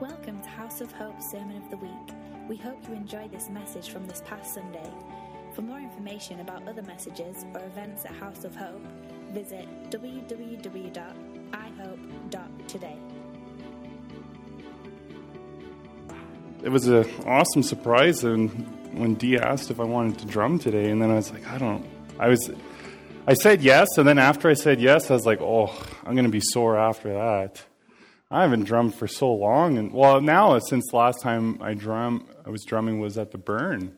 Welcome to House of Hope Sermon of the Week. We hope you enjoy this message from this past Sunday. For more information about other messages or events at House of Hope, visit www.ihope.today. It was an awesome surprise and when Dee asked if I wanted to drum today, and then I was like, I don't. I was, I said yes, and then after I said yes, I was like, oh, I'm going to be sore after that. I haven't drummed for so long, and well, now uh, since the last time I drum, I was drumming was at the burn.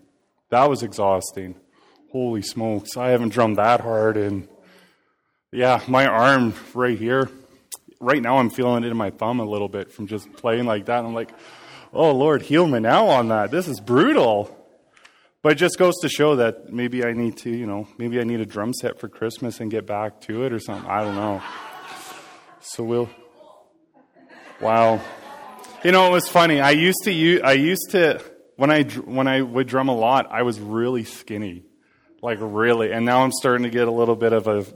That was exhausting. Holy smokes, I haven't drummed that hard, and yeah, my arm right here. Right now, I'm feeling it in my thumb a little bit from just playing like that. I'm like, oh Lord, heal me now on that. This is brutal. But it just goes to show that maybe I need to, you know, maybe I need a drum set for Christmas and get back to it or something. I don't know. So we'll Wow. You know, it was funny. I used to use, I used to when I when I would drum a lot, I was really skinny. Like really. And now I'm starting to get a little bit of a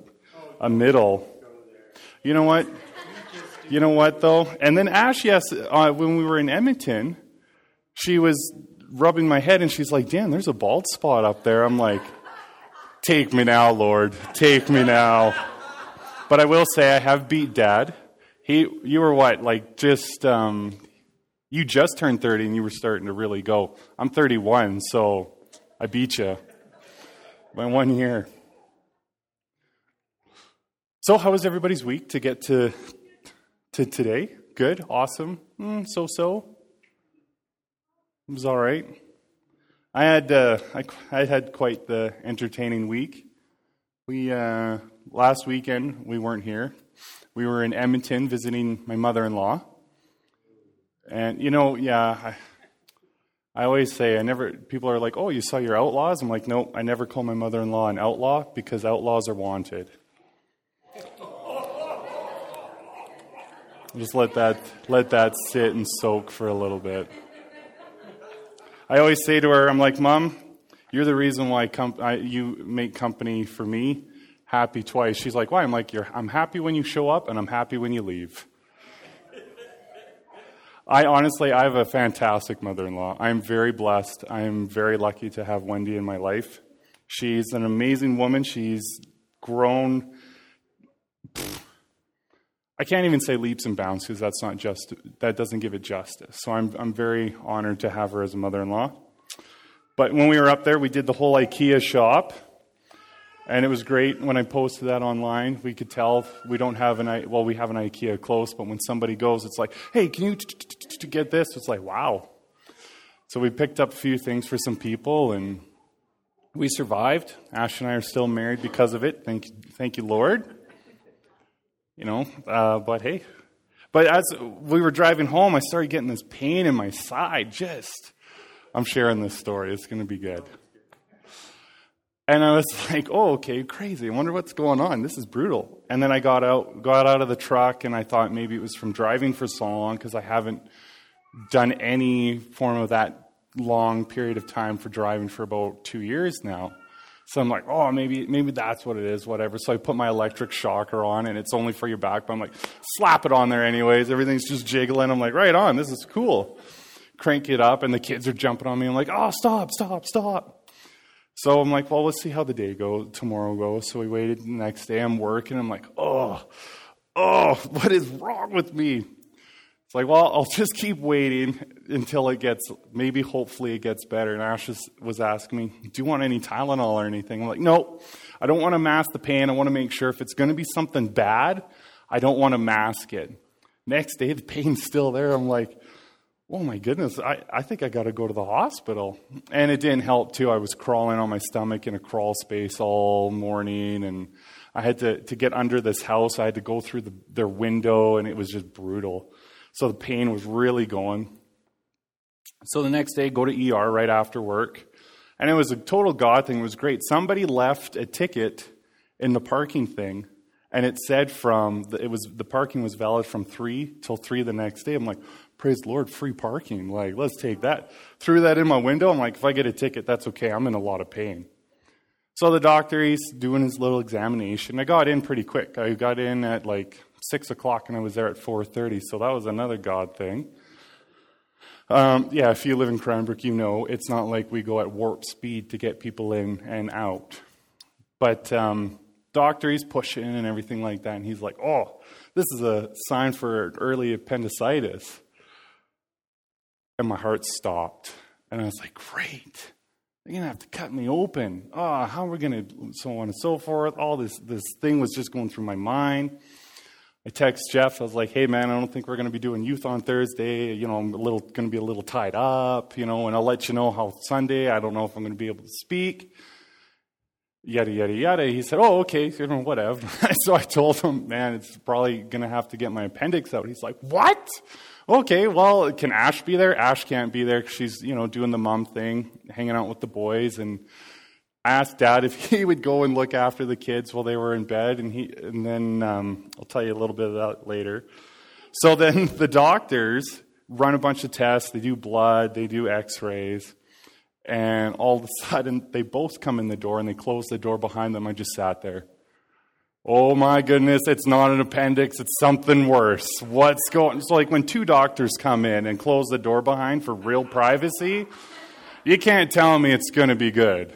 a middle. You know what? You know what though? And then Ash, yes, uh, when we were in Edmonton, she was rubbing my head and she's like, "Dan, there's a bald spot up there." I'm like, "Take me now, Lord. Take me now." But I will say I have beat dad he, you were what, like just, um, you just turned 30 and you were starting to really go. I'm 31, so I beat you by one year. So, how was everybody's week to get to, to today? Good? Awesome? Mm, so so? It was all right. I had, uh, I, I had quite the entertaining week. We, uh, last weekend, we weren't here we were in Edmonton visiting my mother in law. And, you know, yeah, I, I always say, I never, people are like, oh, you saw your outlaws? I'm like, nope, I never call my mother in law an outlaw because outlaws are wanted. Just let that, let that sit and soak for a little bit. I always say to her, I'm like, Mom, you're the reason why I, you make company for me happy twice. She's like, Why? I'm like, You're, I'm happy when you show up and I'm happy when you leave. I honestly, I have a fantastic mother in law. I'm very blessed. I'm very lucky to have Wendy in my life. She's an amazing woman. She's grown. I can't even say leaps and bounds because that's not just that doesn't give it justice. So I'm I'm very honored to have her as a mother-in-law. But when we were up there, we did the whole IKEA shop. And it was great when I posted that online. We could tell we don't have an well, we have an IKEA close, but when somebody goes, it's like, hey, can you get this? It's like, wow. So we picked up a few things for some people, and we survived. Ash and I are still married because of it. Thank, thank you, Lord. You know, uh, but hey. But as we were driving home, I started getting this pain in my side. Just, I'm sharing this story. It's going to be good. And I was like, oh, okay, crazy. I wonder what's going on. This is brutal. And then I got out, got out of the truck, and I thought maybe it was from driving for so long because I haven't done any form of that long period of time for driving for about two years now. So I'm like, oh, maybe maybe that's what it is, whatever. So I put my electric shocker on, and it's only for your back. But I'm like, slap it on there anyways. Everything's just jiggling. I'm like, right on. This is cool. Crank it up, and the kids are jumping on me. I'm like, oh, stop, stop, stop. So I'm like, well, let's see how the day goes, tomorrow goes. So we waited the next day. I'm working. I'm like, oh, oh, what is wrong with me? It's like, well, I'll just keep waiting until it gets, maybe hopefully it gets better. And Ash was asking me, do you want any Tylenol or anything? I'm like, no, I don't want to mask the pain. I want to make sure if it's going to be something bad, I don't want to mask it. Next day, the pain's still there. I'm like, oh my goodness, I, I think I got to go to the hospital. And it didn't help, too. I was crawling on my stomach in a crawl space all morning, and I had to, to get under this house. I had to go through the, their window, and it was just brutal. So the pain was really going. So the next day, go to ER right after work. And it was a total God thing. It was great. Somebody left a ticket in the parking thing, and it said from, it was, the parking was valid from 3 till 3 the next day. I'm like, praise the Lord, free parking. Like, let's take that. Threw that in my window. I'm like, if I get a ticket, that's okay. I'm in a lot of pain. So the doctor, he's doing his little examination. I got in pretty quick. I got in at like six o'clock and I was there at 4:30. So that was another God thing. Um, yeah, if you live in Cranbrook, you know it's not like we go at warp speed to get people in and out. But um, doctor, he's pushing and everything like that, and he's like, "Oh, this is a sign for early appendicitis." And my heart stopped, and I was like, "Great." They're gonna have to cut me open. Oh, how are we gonna so on and so forth? All this this thing was just going through my mind. I text Jeff. I was like, "Hey, man, I don't think we're going to be doing youth on Thursday. You know, I'm a little going to be a little tied up. You know, and I'll let you know how Sunday. I don't know if I'm going to be able to speak." Yada yada yada. He said, "Oh, okay, you know, whatever." so I told him, "Man, it's probably going to have to get my appendix out." He's like, "What?" Okay, well, can Ash be there? Ash can't be there. Because she's, you know, doing the mom thing, hanging out with the boys, and I asked Dad if he would go and look after the kids while they were in bed, and he, and then um, I'll tell you a little bit of that later. So then the doctors run a bunch of tests. They do blood, they do X-rays, and all of a sudden they both come in the door and they close the door behind them. I just sat there. Oh my goodness, it's not an appendix, it's something worse. What's going It's like when two doctors come in and close the door behind for real privacy, you can't tell me it's going to be good.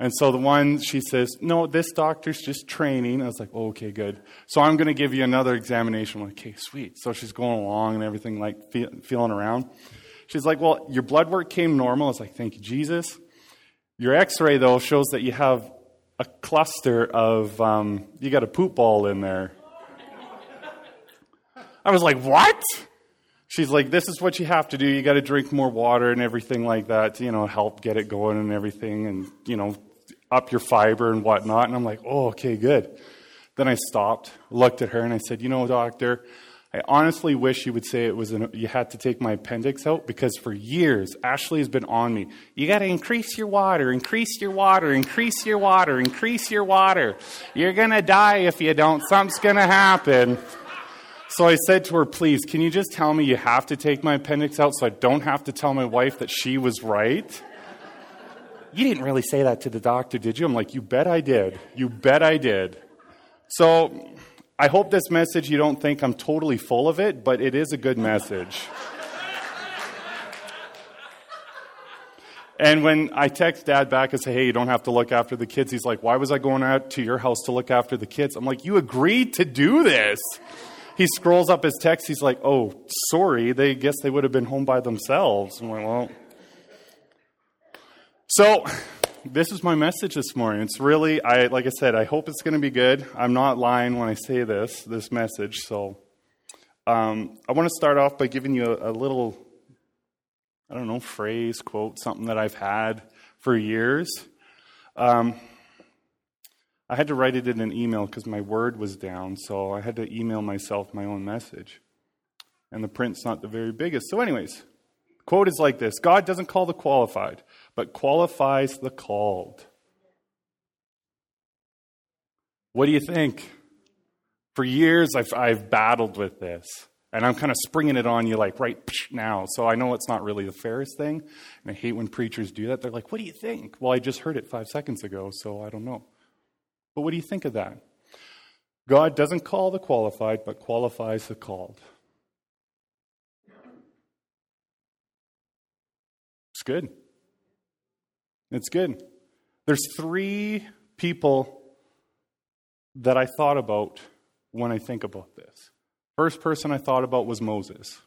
And so the one, she says, No, this doctor's just training. I was like, oh, Okay, good. So I'm going to give you another examination. I'm like, Okay, sweet. So she's going along and everything, like feel, feeling around. She's like, Well, your blood work came normal. I was like, Thank you, Jesus. Your x ray, though, shows that you have a cluster of, um, you got a poop ball in there. I was like, What? she's like, this is what you have to do. You got to drink more water and everything like that to, you know, help get it going and everything and, you know, up your fiber and whatnot. And I'm like, oh, okay, good. Then I stopped, looked at her, and I said, you know, doctor, I honestly wish you would say it was an, you had to take my appendix out because for years Ashley has been on me. You got to increase your water, increase your water, increase your water, increase your water. You're gonna die if you don't. Something's gonna happen. So I said to her, please, can you just tell me you have to take my appendix out so I don't have to tell my wife that she was right? You didn't really say that to the doctor, did you? I'm like, you bet I did. You bet I did. So I hope this message, you don't think I'm totally full of it, but it is a good message. And when I text dad back and say, hey, you don't have to look after the kids, he's like, why was I going out to your house to look after the kids? I'm like, you agreed to do this he scrolls up his text. He's like, oh, sorry. They guess they would have been home by themselves. I'm like, well. So, this is my message this morning. It's really, I like I said, I hope it's going to be good. I'm not lying when I say this, this message. So, um, I want to start off by giving you a, a little, I don't know, phrase, quote, something that I've had for years. Um, I had to write it in an email because my word was down, so I had to email myself my own message. And the print's not the very biggest. So, anyways, quote is like this God doesn't call the qualified, but qualifies the called. What do you think? For years, I've, I've battled with this. And I'm kind of springing it on you like right now. So I know it's not really the fairest thing. And I hate when preachers do that. They're like, what do you think? Well, I just heard it five seconds ago, so I don't know. But what do you think of that? God doesn't call the qualified, but qualifies the called. It's good. It's good. There's three people that I thought about when I think about this. First person I thought about was Moses.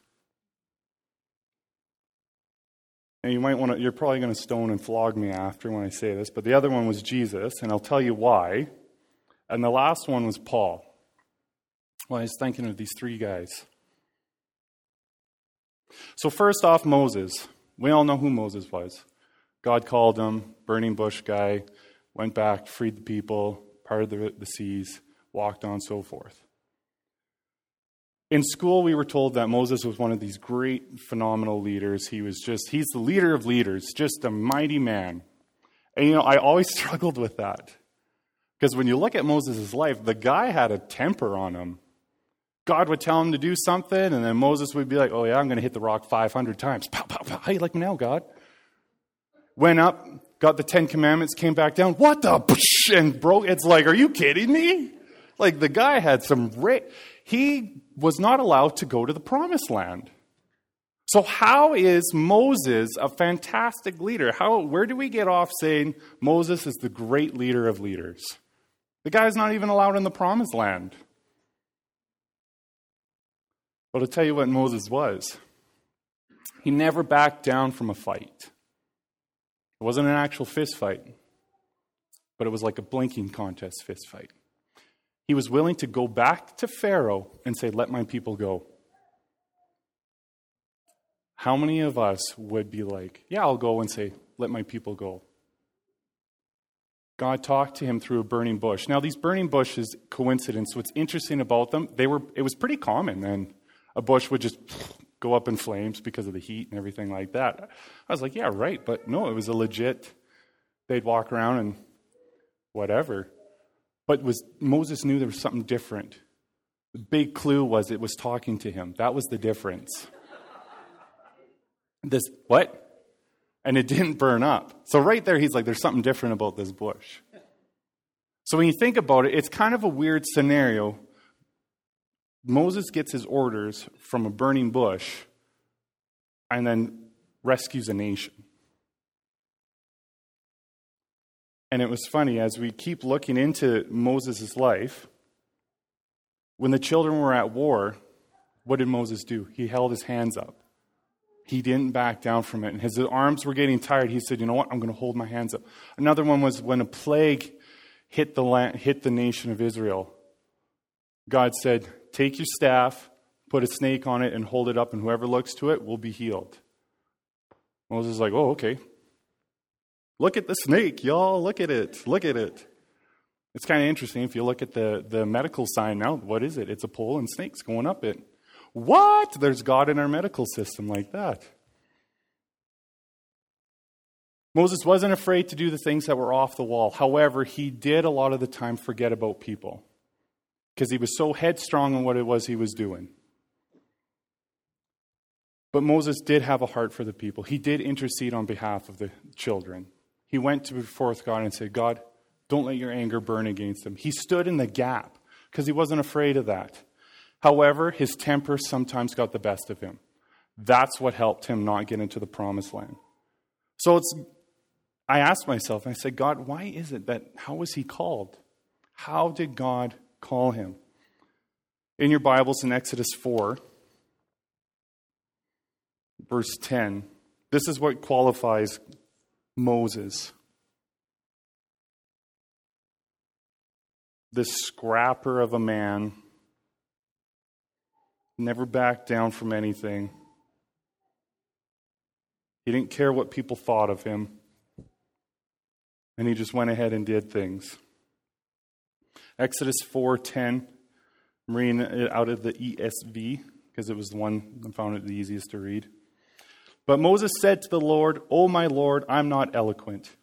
And you might want to, you're probably going to stone and flog me after when I say this, but the other one was Jesus, and I'll tell you why. And the last one was Paul. Well, I was thinking of these three guys. So, first off, Moses. We all know who Moses was. God called him, burning bush guy, went back, freed the people, parted the, the seas, walked on, so forth. In school, we were told that Moses was one of these great, phenomenal leaders. He was just, he's the leader of leaders, just a mighty man. And, you know, I always struggled with that. Because when you look at Moses' life, the guy had a temper on him. God would tell him to do something, and then Moses would be like, Oh, yeah, I'm going to hit the rock 500 times. Pow, pow, pow. How you like me now, God? Went up, got the Ten Commandments, came back down. What the? And broke. It's like, Are you kidding me? Like, the guy had some. Ra- he was not allowed to go to the promised land. So, how is Moses a fantastic leader? How, where do we get off saying Moses is the great leader of leaders? The guy's not even allowed in the promised land. But I'll tell you what Moses was. He never backed down from a fight. It wasn't an actual fist fight, but it was like a blinking contest fist fight. He was willing to go back to Pharaoh and say, Let my people go. How many of us would be like, Yeah, I'll go and say, Let my people go? God talked to him through a burning bush. Now, these burning bushes, coincidence, what's interesting about them, they were, it was pretty common then. A bush would just go up in flames because of the heat and everything like that. I was like, yeah, right. But no, it was a legit, they'd walk around and whatever. But was Moses knew there was something different. The big clue was it was talking to him. That was the difference. This what? And it didn't burn up. So right there he's like there's something different about this bush. So when you think about it, it's kind of a weird scenario Moses gets his orders from a burning bush and then rescues a nation. And it was funny, as we keep looking into Moses' life, when the children were at war, what did Moses do? He held his hands up. He didn't back down from it. And his arms were getting tired. He said, You know what? I'm going to hold my hands up. Another one was when a plague hit the, land, hit the nation of Israel. God said, Take your staff, put a snake on it, and hold it up, and whoever looks to it will be healed. Moses is like, Oh, okay. Look at the snake, y'all. Look at it. Look at it. It's kind of interesting. If you look at the, the medical sign now, what is it? It's a pole and snakes going up it. What? There's God in our medical system like that. Moses wasn't afraid to do the things that were off the wall. However, he did a lot of the time forget about people because he was so headstrong in what it was he was doing. But Moses did have a heart for the people. He did intercede on behalf of the children. He went to before God and said, God, don't let your anger burn against them. He stood in the gap because he wasn't afraid of that. However, his temper sometimes got the best of him. That's what helped him not get into the promised land. So it's I asked myself, I said, God, why is it that how was he called? How did God call him. In your Bibles in Exodus 4, verse 10, this is what qualifies Moses. This scrapper of a man, never backed down from anything. He didn't care what people thought of him. And he just went ahead and did things. Exodus 4:10. I'm reading it out of the ESV because it was the one I found it the easiest to read. But Moses said to the Lord, "O my Lord, I'm not eloquent,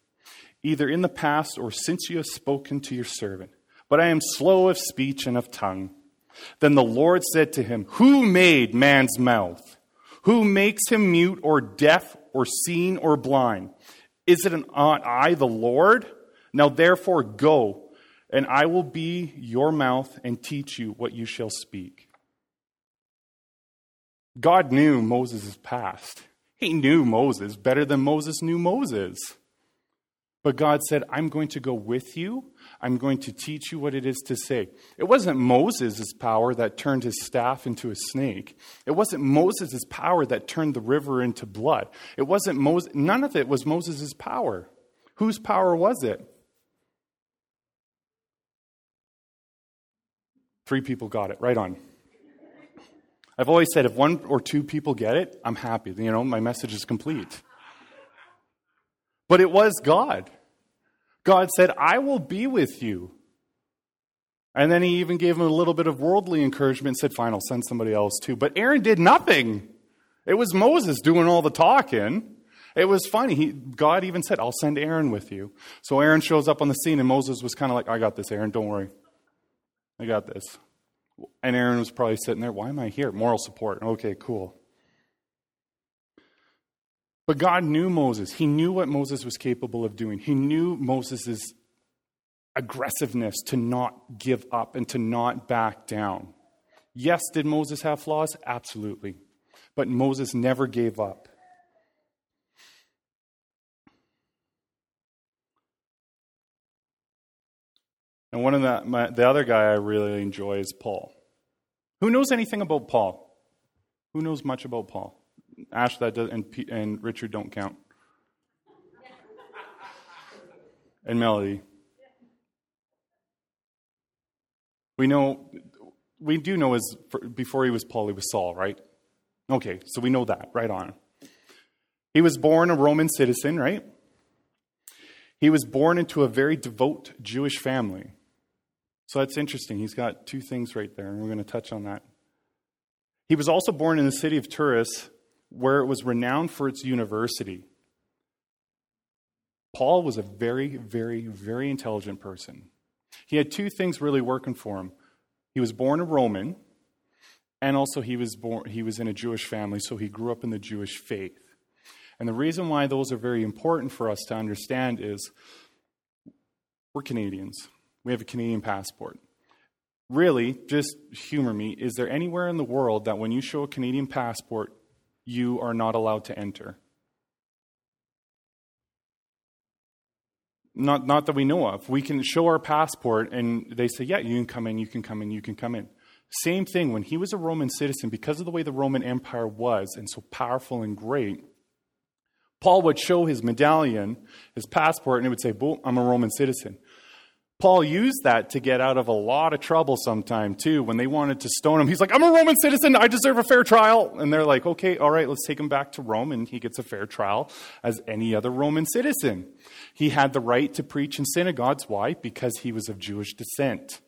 either in the past or since you have spoken to your servant, but I am slow of speech and of tongue." Then the Lord said to him, "Who made man's mouth? Who makes him mute or deaf or seeing or blind? Is it not I, the Lord? Now therefore go." And I will be your mouth and teach you what you shall speak. God knew Moses' past. He knew Moses better than Moses knew Moses. But God said, I'm going to go with you. I'm going to teach you what it is to say. It wasn't Moses' power that turned his staff into a snake. It wasn't Moses' power that turned the river into blood. It wasn't Moses, none of it was Moses' power. Whose power was it? Three people got it. Right on. I've always said if one or two people get it, I'm happy. You know, my message is complete. But it was God. God said, I will be with you. And then he even gave him a little bit of worldly encouragement and said, Fine, I'll send somebody else too. But Aaron did nothing. It was Moses doing all the talking. It was funny. He, God even said, I'll send Aaron with you. So Aaron shows up on the scene, and Moses was kind of like, I got this, Aaron, don't worry. I got this. And Aaron was probably sitting there, why am I here? Moral support. Okay, cool. But God knew Moses. He knew what Moses was capable of doing. He knew Moses' aggressiveness to not give up and to not back down. Yes, did Moses have flaws? Absolutely. But Moses never gave up. And one of the, my, the other guy I really enjoy is Paul. Who knows anything about Paul? Who knows much about Paul? Ash, that does, and, and Richard don't count. And Melody. We know, we do know his, before he was Paul, he was Saul, right? Okay, so we know that, right on. He was born a Roman citizen, right? He was born into a very devout Jewish family. So that's interesting. He's got two things right there, and we're going to touch on that. He was also born in the city of Tarsus, where it was renowned for its university. Paul was a very, very, very intelligent person. He had two things really working for him. He was born a Roman, and also he was born he was in a Jewish family, so he grew up in the Jewish faith. And the reason why those are very important for us to understand is we're Canadians. We have a Canadian passport. Really, just humor me, is there anywhere in the world that when you show a Canadian passport, you are not allowed to enter? Not, not that we know of. We can show our passport and they say, yeah, you can come in, you can come in, you can come in. Same thing, when he was a Roman citizen, because of the way the Roman Empire was and so powerful and great, Paul would show his medallion, his passport, and it would say, boom, I'm a Roman citizen. Paul used that to get out of a lot of trouble sometime too. When they wanted to stone him, he's like, I'm a Roman citizen, I deserve a fair trial. And they're like, okay, all right, let's take him back to Rome, and he gets a fair trial as any other Roman citizen. He had the right to preach in synagogues. Why? Because he was of Jewish descent.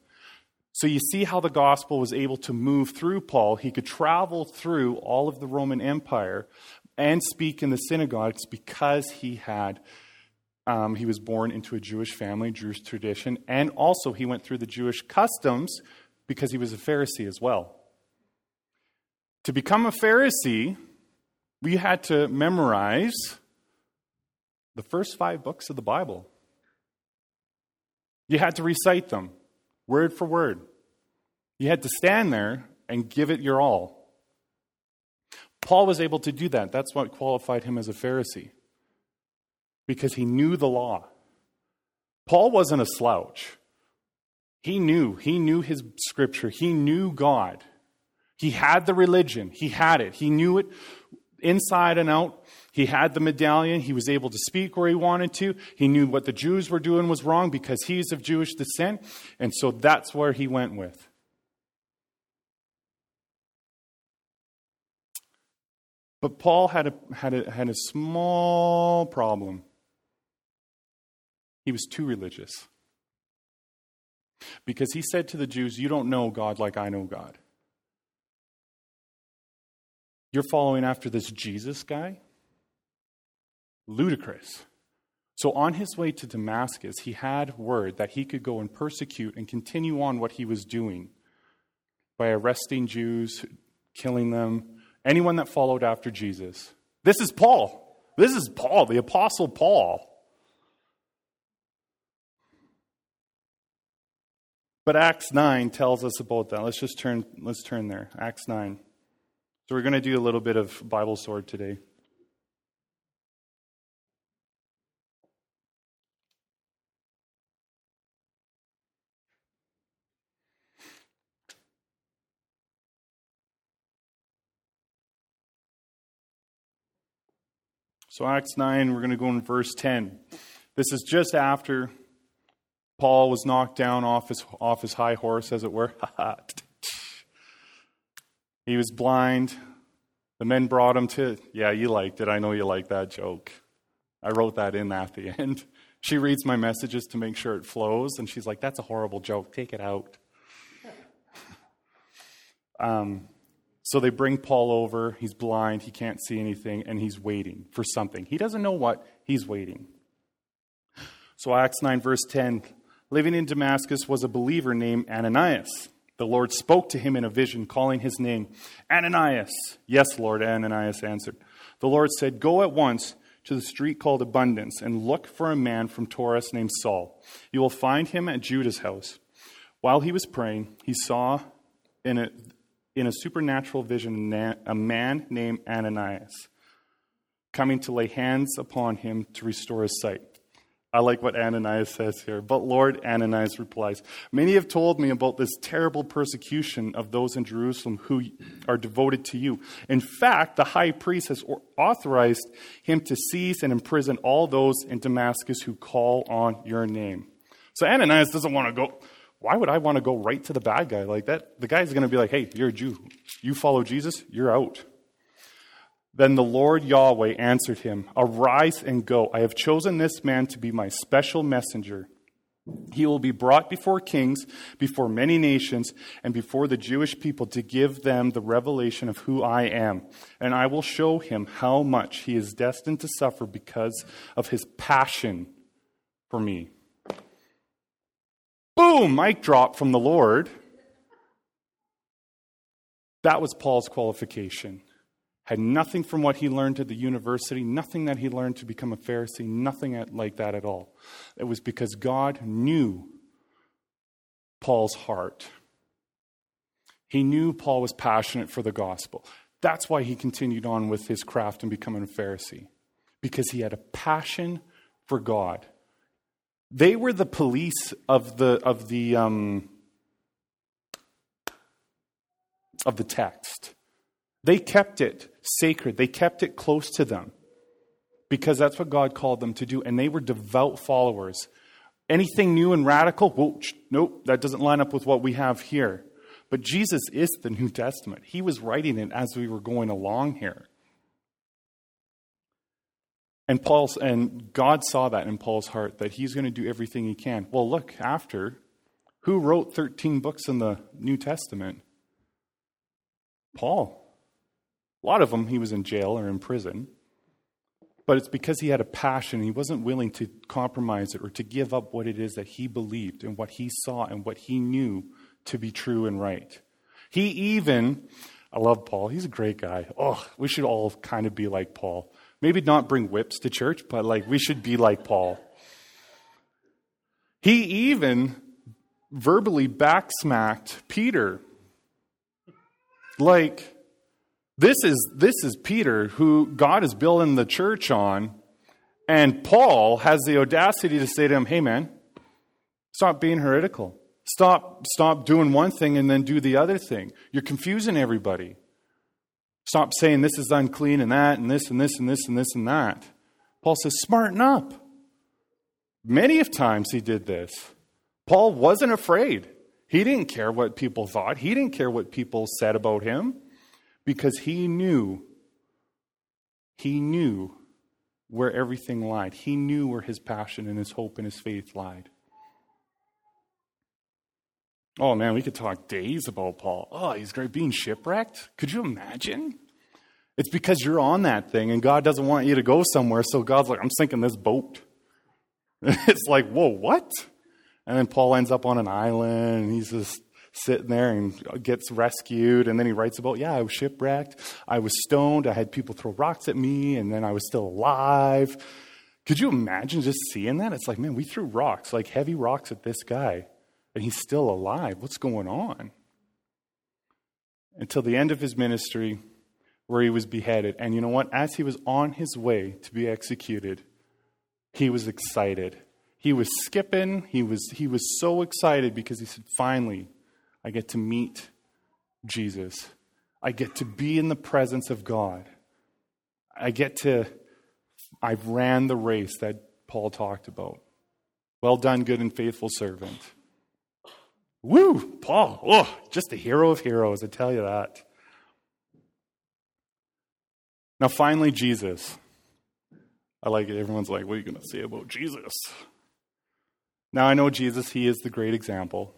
So you see how the gospel was able to move through Paul. He could travel through all of the Roman Empire and speak in the synagogues because he had um, he was born into a Jewish family, Jewish tradition, and also he went through the Jewish customs because he was a Pharisee as well. To become a Pharisee, we had to memorize the first five books of the Bible. You had to recite them, word for word. You had to stand there and give it your all. Paul was able to do that. That's what qualified him as a Pharisee because he knew the law. Paul wasn't a slouch. He knew. He knew his scripture. He knew God. He had the religion. He had it. He knew it inside and out. He had the medallion. He was able to speak where he wanted to. He knew what the Jews were doing was wrong because he's of Jewish descent. And so that's where he went with. But Paul had a, had a, had a small problem. He was too religious. Because he said to the Jews, You don't know God like I know God. You're following after this Jesus guy? Ludicrous. So, on his way to Damascus, he had word that he could go and persecute and continue on what he was doing by arresting Jews, killing them, anyone that followed after Jesus. This is Paul. This is Paul, the Apostle Paul. But Acts 9 tells us about that. Let's just turn, let's turn there. Acts 9. So we're going to do a little bit of Bible sword today. So, Acts 9, we're going to go in verse 10. This is just after Paul was knocked down off his, off his high horse, as it were. he was blind. The men brought him to, yeah, you liked it. I know you like that joke. I wrote that in at the end. She reads my messages to make sure it flows, and she's like, that's a horrible joke. Take it out. Um, so they bring Paul over. He's blind. He can't see anything, and he's waiting for something. He doesn't know what. He's waiting. So, Acts 9, verse 10 living in Damascus was a believer named Ananias. The Lord spoke to him in a vision, calling his name, Ananias. Yes, Lord, Ananias answered. The Lord said, Go at once to the street called Abundance and look for a man from Tarsus named Saul. You will find him at Judas' house. While he was praying, he saw in a, in a supernatural vision a man named Ananias coming to lay hands upon him to restore his sight. I like what Ananias says here. But Lord, Ananias replies, Many have told me about this terrible persecution of those in Jerusalem who are devoted to you. In fact, the high priest has authorized him to seize and imprison all those in Damascus who call on your name. So Ananias doesn't want to go. Why would I want to go right to the bad guy like that? The guy's going to be like, hey, you're a Jew. You follow Jesus, you're out. Then the Lord Yahweh answered him, Arise and go. I have chosen this man to be my special messenger. He will be brought before kings, before many nations, and before the Jewish people to give them the revelation of who I am. And I will show him how much he is destined to suffer because of his passion for me. Boom! Mic drop from the Lord. That was Paul's qualification had nothing from what he learned at the university, nothing that he learned to become a Pharisee, nothing like that at all. It was because God knew Paul's heart. He knew Paul was passionate for the gospel. That's why he continued on with his craft and becoming a Pharisee, because he had a passion for God. They were the police of the, of the, um, of the text. They kept it sacred, they kept it close to them because that's what God called them to do. And they were devout followers. Anything new and radical? Whoa, nope, that doesn't line up with what we have here. But Jesus is the New Testament. He was writing it as we were going along here. And Paul's and God saw that in Paul's heart that he's going to do everything he can. Well, look, after who wrote 13 books in the New Testament? Paul. A lot of them, he was in jail or in prison. But it's because he had a passion. He wasn't willing to compromise it or to give up what it is that he believed and what he saw and what he knew to be true and right. He even, I love Paul. He's a great guy. Oh, we should all kind of be like Paul. Maybe not bring whips to church, but like we should be like Paul. He even verbally backsmacked Peter. Like, this is, this is Peter, who God is building the church on, and Paul has the audacity to say to him, Hey, man, stop being heretical. Stop, stop doing one thing and then do the other thing. You're confusing everybody. Stop saying this is unclean and that and this and this and this and this and that. Paul says, smarten up. Many of times he did this. Paul wasn't afraid. He didn't care what people thought, he didn't care what people said about him because he knew, he knew where everything lied. He knew where his passion and his hope and his faith lied. Oh man, we could talk days about Paul. Oh, he's great being shipwrecked. Could you imagine? It's because you're on that thing and God doesn't want you to go somewhere, so God's like, I'm sinking this boat. it's like, whoa, what? And then Paul ends up on an island and he's just sitting there and gets rescued. And then he writes about, yeah, I was shipwrecked. I was stoned. I had people throw rocks at me, and then I was still alive. Could you imagine just seeing that? It's like, man, we threw rocks, like heavy rocks at this guy, and he's still alive. What's going on? Until the end of his ministry, where he was beheaded. And you know what? As he was on his way to be executed, he was excited. He was skipping. He was, he was so excited because he said, finally, I get to meet Jesus. I get to be in the presence of God. I get to, I've ran the race that Paul talked about. Well done, good and faithful servant. Woo, Paul, oh, just a hero of heroes, I tell you that. Now, finally, Jesus. I like it. Everyone's like, what are you going to say about Jesus? Now, I know Jesus, he is the great example.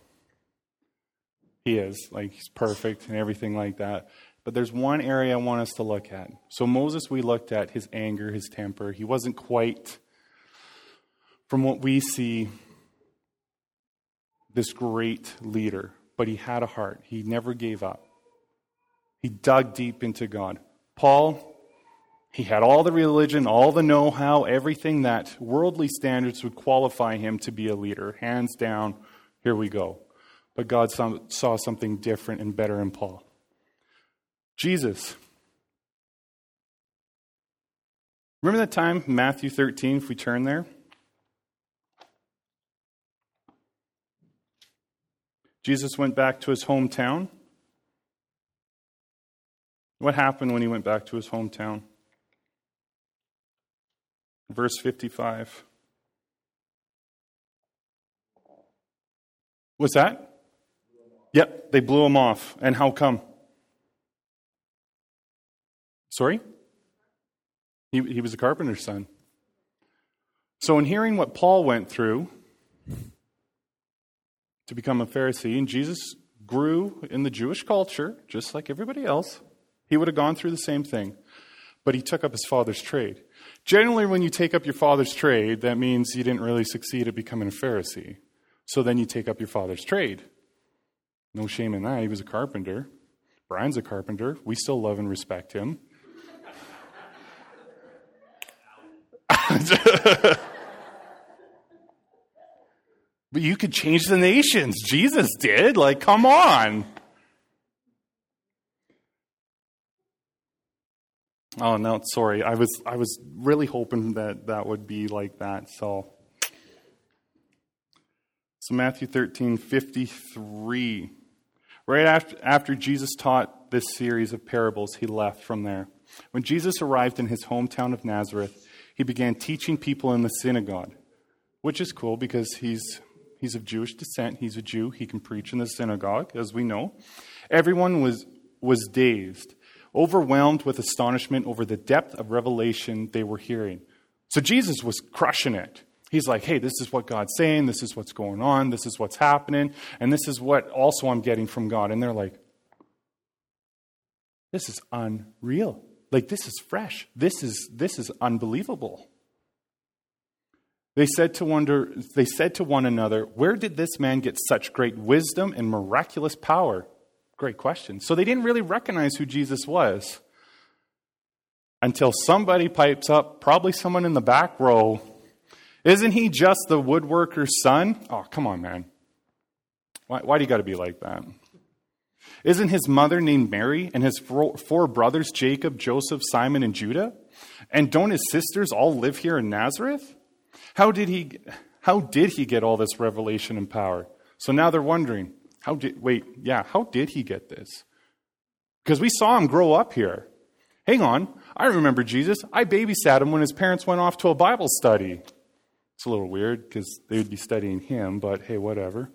He is. Like, he's perfect and everything like that. But there's one area I want us to look at. So, Moses, we looked at his anger, his temper. He wasn't quite, from what we see, this great leader, but he had a heart. He never gave up. He dug deep into God. Paul, he had all the religion, all the know how, everything that worldly standards would qualify him to be a leader. Hands down, here we go. But God saw something different and better in Paul. Jesus. Remember that time, Matthew 13, if we turn there? Jesus went back to his hometown. What happened when he went back to his hometown? Verse 55. What's that? Yep, they blew him off. And how come? Sorry? He, he was a carpenter's son. So, in hearing what Paul went through to become a Pharisee, and Jesus grew in the Jewish culture, just like everybody else, he would have gone through the same thing. But he took up his father's trade. Generally, when you take up your father's trade, that means you didn't really succeed at becoming a Pharisee. So then you take up your father's trade. No shame in that. He was a carpenter. Brian's a carpenter. We still love and respect him. but you could change the nations. Jesus did. Like, come on. Oh no, sorry. I was I was really hoping that that would be like that. So So Matthew 13, 53. Right after, after Jesus taught this series of parables, he left from there. When Jesus arrived in his hometown of Nazareth, he began teaching people in the synagogue, which is cool because he's, he's of Jewish descent. He's a Jew. He can preach in the synagogue, as we know. Everyone was, was dazed, overwhelmed with astonishment over the depth of revelation they were hearing. So Jesus was crushing it. He's like, hey, this is what God's saying. This is what's going on. This is what's happening. And this is what also I'm getting from God. And they're like, this is unreal. Like this is fresh. This is this is unbelievable. They said to wonder they said to one another, "Where did this man get such great wisdom and miraculous power?" Great question. So they didn't really recognize who Jesus was until somebody pipes up, probably someone in the back row, "Isn't he just the woodworker's son?" Oh, come on, man. Why, why do you got to be like that? Isn't his mother named Mary and his four brothers, Jacob, Joseph, Simon, and Judah? And don't his sisters all live here in Nazareth? How did he, how did he get all this revelation and power? So now they're wondering, how did, wait, yeah, how did he get this? Because we saw him grow up here. Hang on, I remember Jesus. I babysat him when his parents went off to a Bible study. It's a little weird because they would be studying him, but hey, whatever.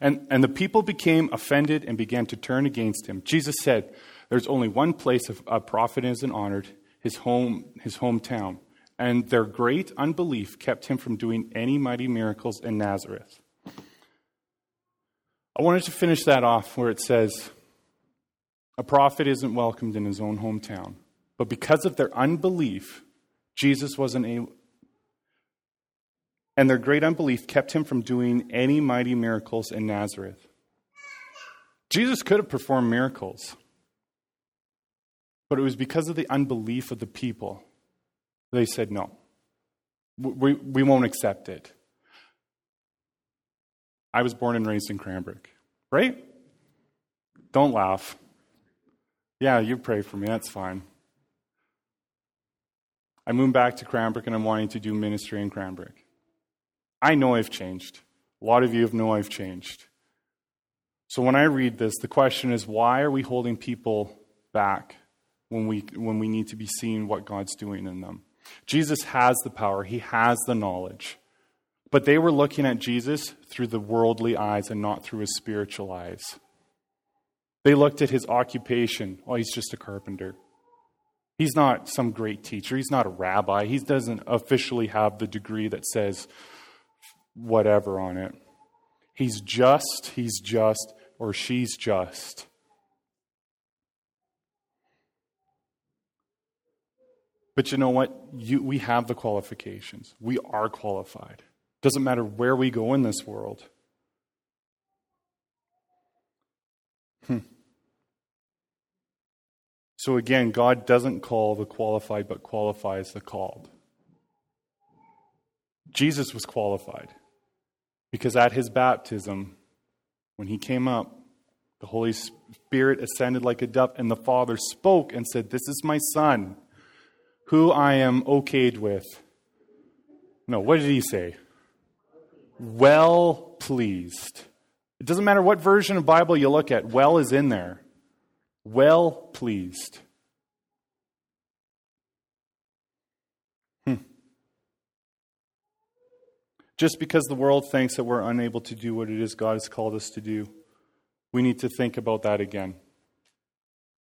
And, and the people became offended and began to turn against him. Jesus said, There's only one place a prophet isn't honored, his, home, his hometown. And their great unbelief kept him from doing any mighty miracles in Nazareth. I wanted to finish that off where it says, A prophet isn't welcomed in his own hometown. But because of their unbelief, Jesus wasn't able, and their great unbelief kept him from doing any mighty miracles in Nazareth. Jesus could have performed miracles, but it was because of the unbelief of the people. They said, no, we, we won't accept it. I was born and raised in Cranbrook, right? Don't laugh. Yeah, you pray for me, that's fine. I moved back to Cranbrook and I'm wanting to do ministry in Cranbrook. I know I've changed. A lot of you have know I've changed. So when I read this, the question is why are we holding people back when we, when we need to be seeing what God's doing in them? Jesus has the power, He has the knowledge. But they were looking at Jesus through the worldly eyes and not through his spiritual eyes. They looked at his occupation. Oh, he's just a carpenter. He's not some great teacher. He's not a rabbi. He doesn't officially have the degree that says whatever on it. He's just, he's just, or she's just. But you know what? You, we have the qualifications. We are qualified. Doesn't matter where we go in this world. So again, God doesn't call the qualified, but qualifies the called. Jesus was qualified. Because at his baptism, when he came up, The Holy Spirit ascended like a dove, and the Father spoke and said, This is my Son, who I am okayed with. No, what did he say? Well pleased. It doesn't matter what version of Bible you look at, well is in there. Well pleased. Hmm. Just because the world thinks that we're unable to do what it is God has called us to do, we need to think about that again.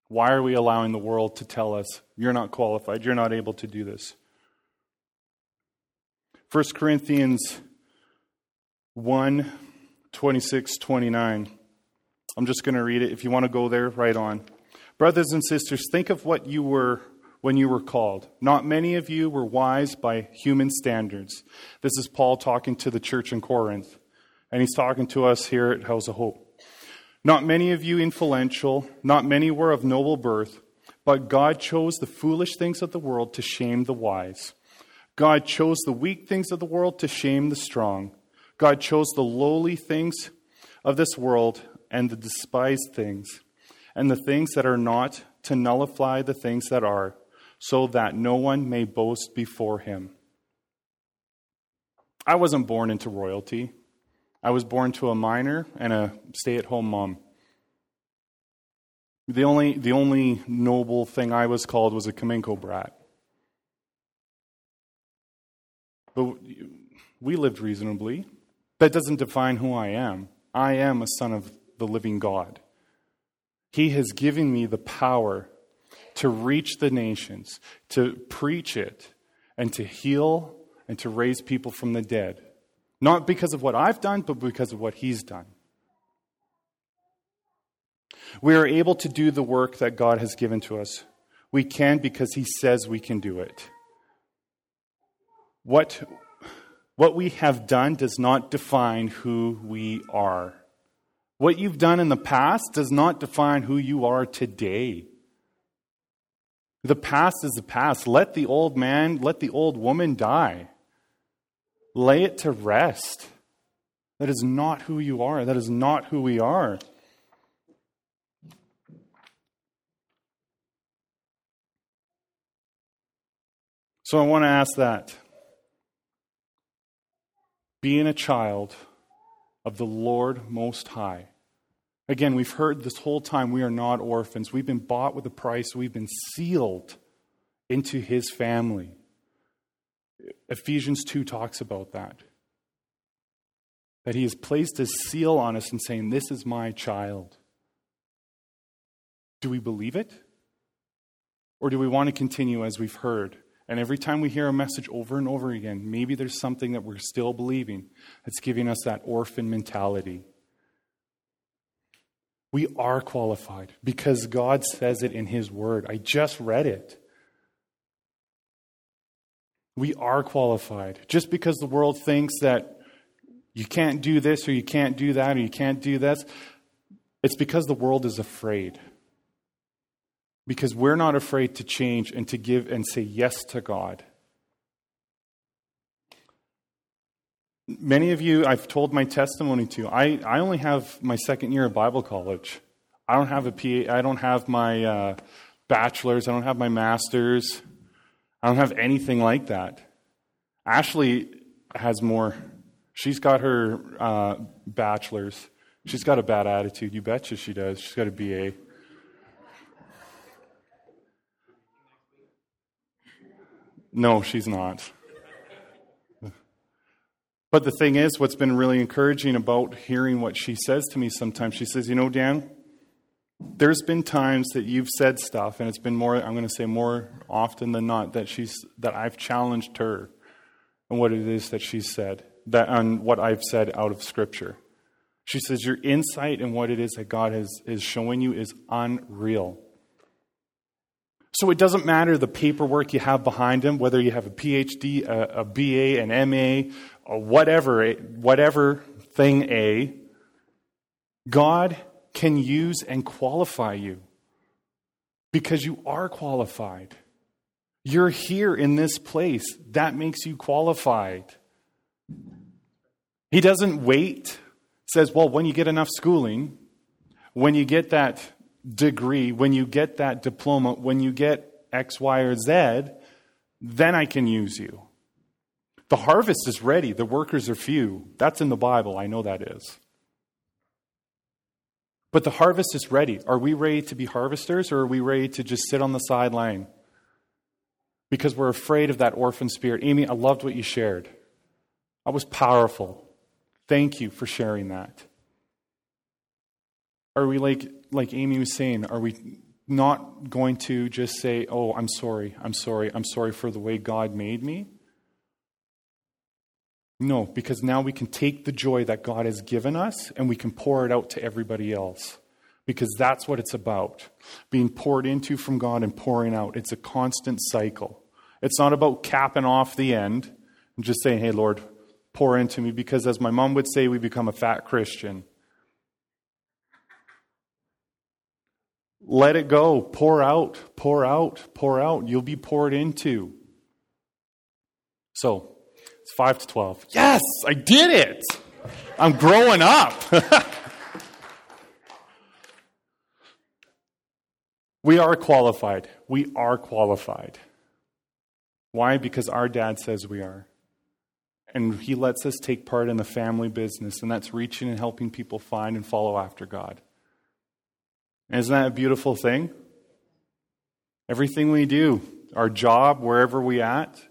Why are we allowing the world to tell us, you're not qualified, you're not able to do this? 1 Corinthians 1 26, 29. I'm just going to read it. If you want to go there, right on. Brothers and sisters, think of what you were when you were called. Not many of you were wise by human standards. This is Paul talking to the church in Corinth, and he's talking to us here at House of Hope. Not many of you influential, not many were of noble birth, but God chose the foolish things of the world to shame the wise. God chose the weak things of the world to shame the strong. God chose the lowly things of this world and the despised things, and the things that are not, to nullify the things that are, so that no one may boast before him. I wasn't born into royalty. I was born to a miner and a stay at home mom. The only, the only noble thing I was called was a Kamenko brat. But we lived reasonably. That doesn't define who I am. I am a son of the living God. He has given me the power to reach the nations, to preach it, and to heal and to raise people from the dead. Not because of what I've done, but because of what He's done. We are able to do the work that God has given to us. We can because He says we can do it. What what we have done does not define who we are. What you've done in the past does not define who you are today. The past is the past. Let the old man, let the old woman die. Lay it to rest. That is not who you are. That is not who we are. So I want to ask that being a child of the Lord Most High. Again, we've heard this whole time we are not orphans. We've been bought with a price, we've been sealed into His family. Ephesians 2 talks about that. That He has placed His seal on us and saying, This is my child. Do we believe it? Or do we want to continue as we've heard? And every time we hear a message over and over again, maybe there's something that we're still believing that's giving us that orphan mentality. We are qualified because God says it in His Word. I just read it. We are qualified. Just because the world thinks that you can't do this or you can't do that or you can't do this, it's because the world is afraid because we're not afraid to change and to give and say yes to God. Many of you, I've told my testimony to. I, I only have my second year of Bible college. I don't have a PA, I don't have my uh, bachelor's, I don't have my master's, I don't have anything like that. Ashley has more. She's got her uh, bachelor's. She's got a bad attitude. You betcha she does. She's got a BA. No, she's not. But the thing is, what's been really encouraging about hearing what she says to me sometimes, she says, You know, Dan, there's been times that you've said stuff, and it's been more, I'm going to say more often than not, that, she's, that I've challenged her on what it is that she's said, that, on what I've said out of Scripture. She says, Your insight in what it is that God has, is showing you is unreal. So it doesn't matter the paperwork you have behind him, whether you have a PhD, a, a BA, an MA, or whatever, whatever thing A, God can use and qualify you because you are qualified. You're here in this place. That makes you qualified. He doesn't wait, says, well, when you get enough schooling, when you get that degree, when you get that diploma, when you get X, Y, or Z, then I can use you. The harvest is ready, the workers are few. That's in the Bible, I know that is. But the harvest is ready. Are we ready to be harvesters or are we ready to just sit on the sideline? Because we're afraid of that orphan spirit. Amy, I loved what you shared. That was powerful. Thank you for sharing that. Are we like like Amy was saying, are we not going to just say, "Oh, I'm sorry. I'm sorry. I'm sorry for the way God made me"? No, because now we can take the joy that God has given us and we can pour it out to everybody else. Because that's what it's about. Being poured into from God and pouring out. It's a constant cycle. It's not about capping off the end and just saying, hey, Lord, pour into me. Because as my mom would say, we become a fat Christian. Let it go. Pour out, pour out, pour out. You'll be poured into. So, it's 5 to 12. Yes, I did it. I'm growing up. we are qualified. We are qualified. Why? Because our dad says we are. And he lets us take part in the family business, and that's reaching and helping people find and follow after God. Isn't that a beautiful thing? Everything we do, our job, wherever we at,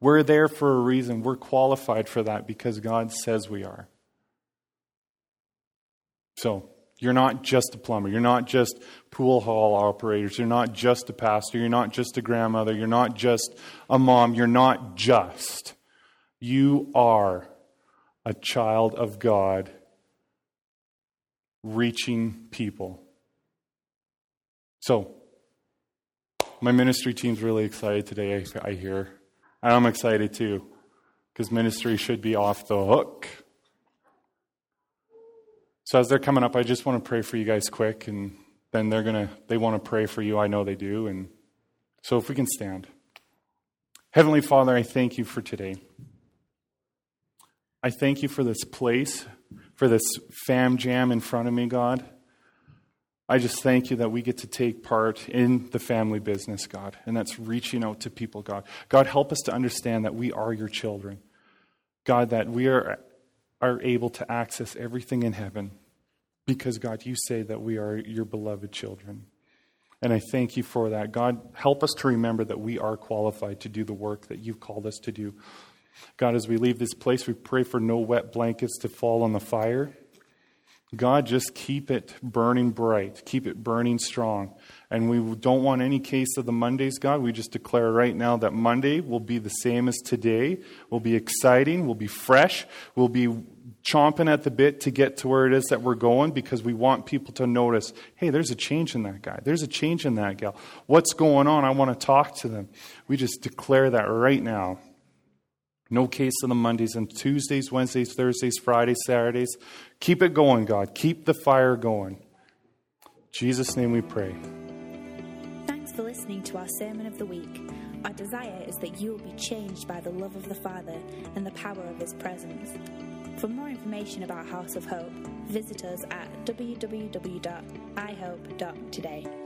we're there for a reason. We're qualified for that because God says we are. So, you're not just a plumber. You're not just pool hall operators. You're not just a pastor. You're not just a grandmother. You're not just a mom. You're not just. You are a child of God reaching people. So, my ministry team's really excited today, I hear. And I'm excited too, because ministry should be off the hook. So as they're coming up, I just want to pray for you guys quick, and then they're gonna they want to pray for you. I know they do, and so if we can stand. Heavenly Father, I thank you for today. I thank you for this place, for this fam jam in front of me, God. I just thank you that we get to take part in the family business, God, and that's reaching out to people, God. God, help us to understand that we are your children. God, that we are, are able to access everything in heaven because, God, you say that we are your beloved children. And I thank you for that. God, help us to remember that we are qualified to do the work that you've called us to do. God, as we leave this place, we pray for no wet blankets to fall on the fire. God, just keep it burning bright, keep it burning strong. And we don't want any case of the Mondays, God. We just declare right now that Monday will be the same as today, will be exciting, will be fresh, will be chomping at the bit to get to where it is that we're going because we want people to notice hey, there's a change in that guy, there's a change in that gal. What's going on? I want to talk to them. We just declare that right now. No case on the Mondays and Tuesdays, Wednesdays, Thursdays, Fridays, Saturdays. Keep it going, God. Keep the fire going. In Jesus' name we pray. Thanks for listening to our Sermon of the Week. Our desire is that you will be changed by the love of the Father and the power of His presence. For more information about House of Hope, visit us at www.ihope.today.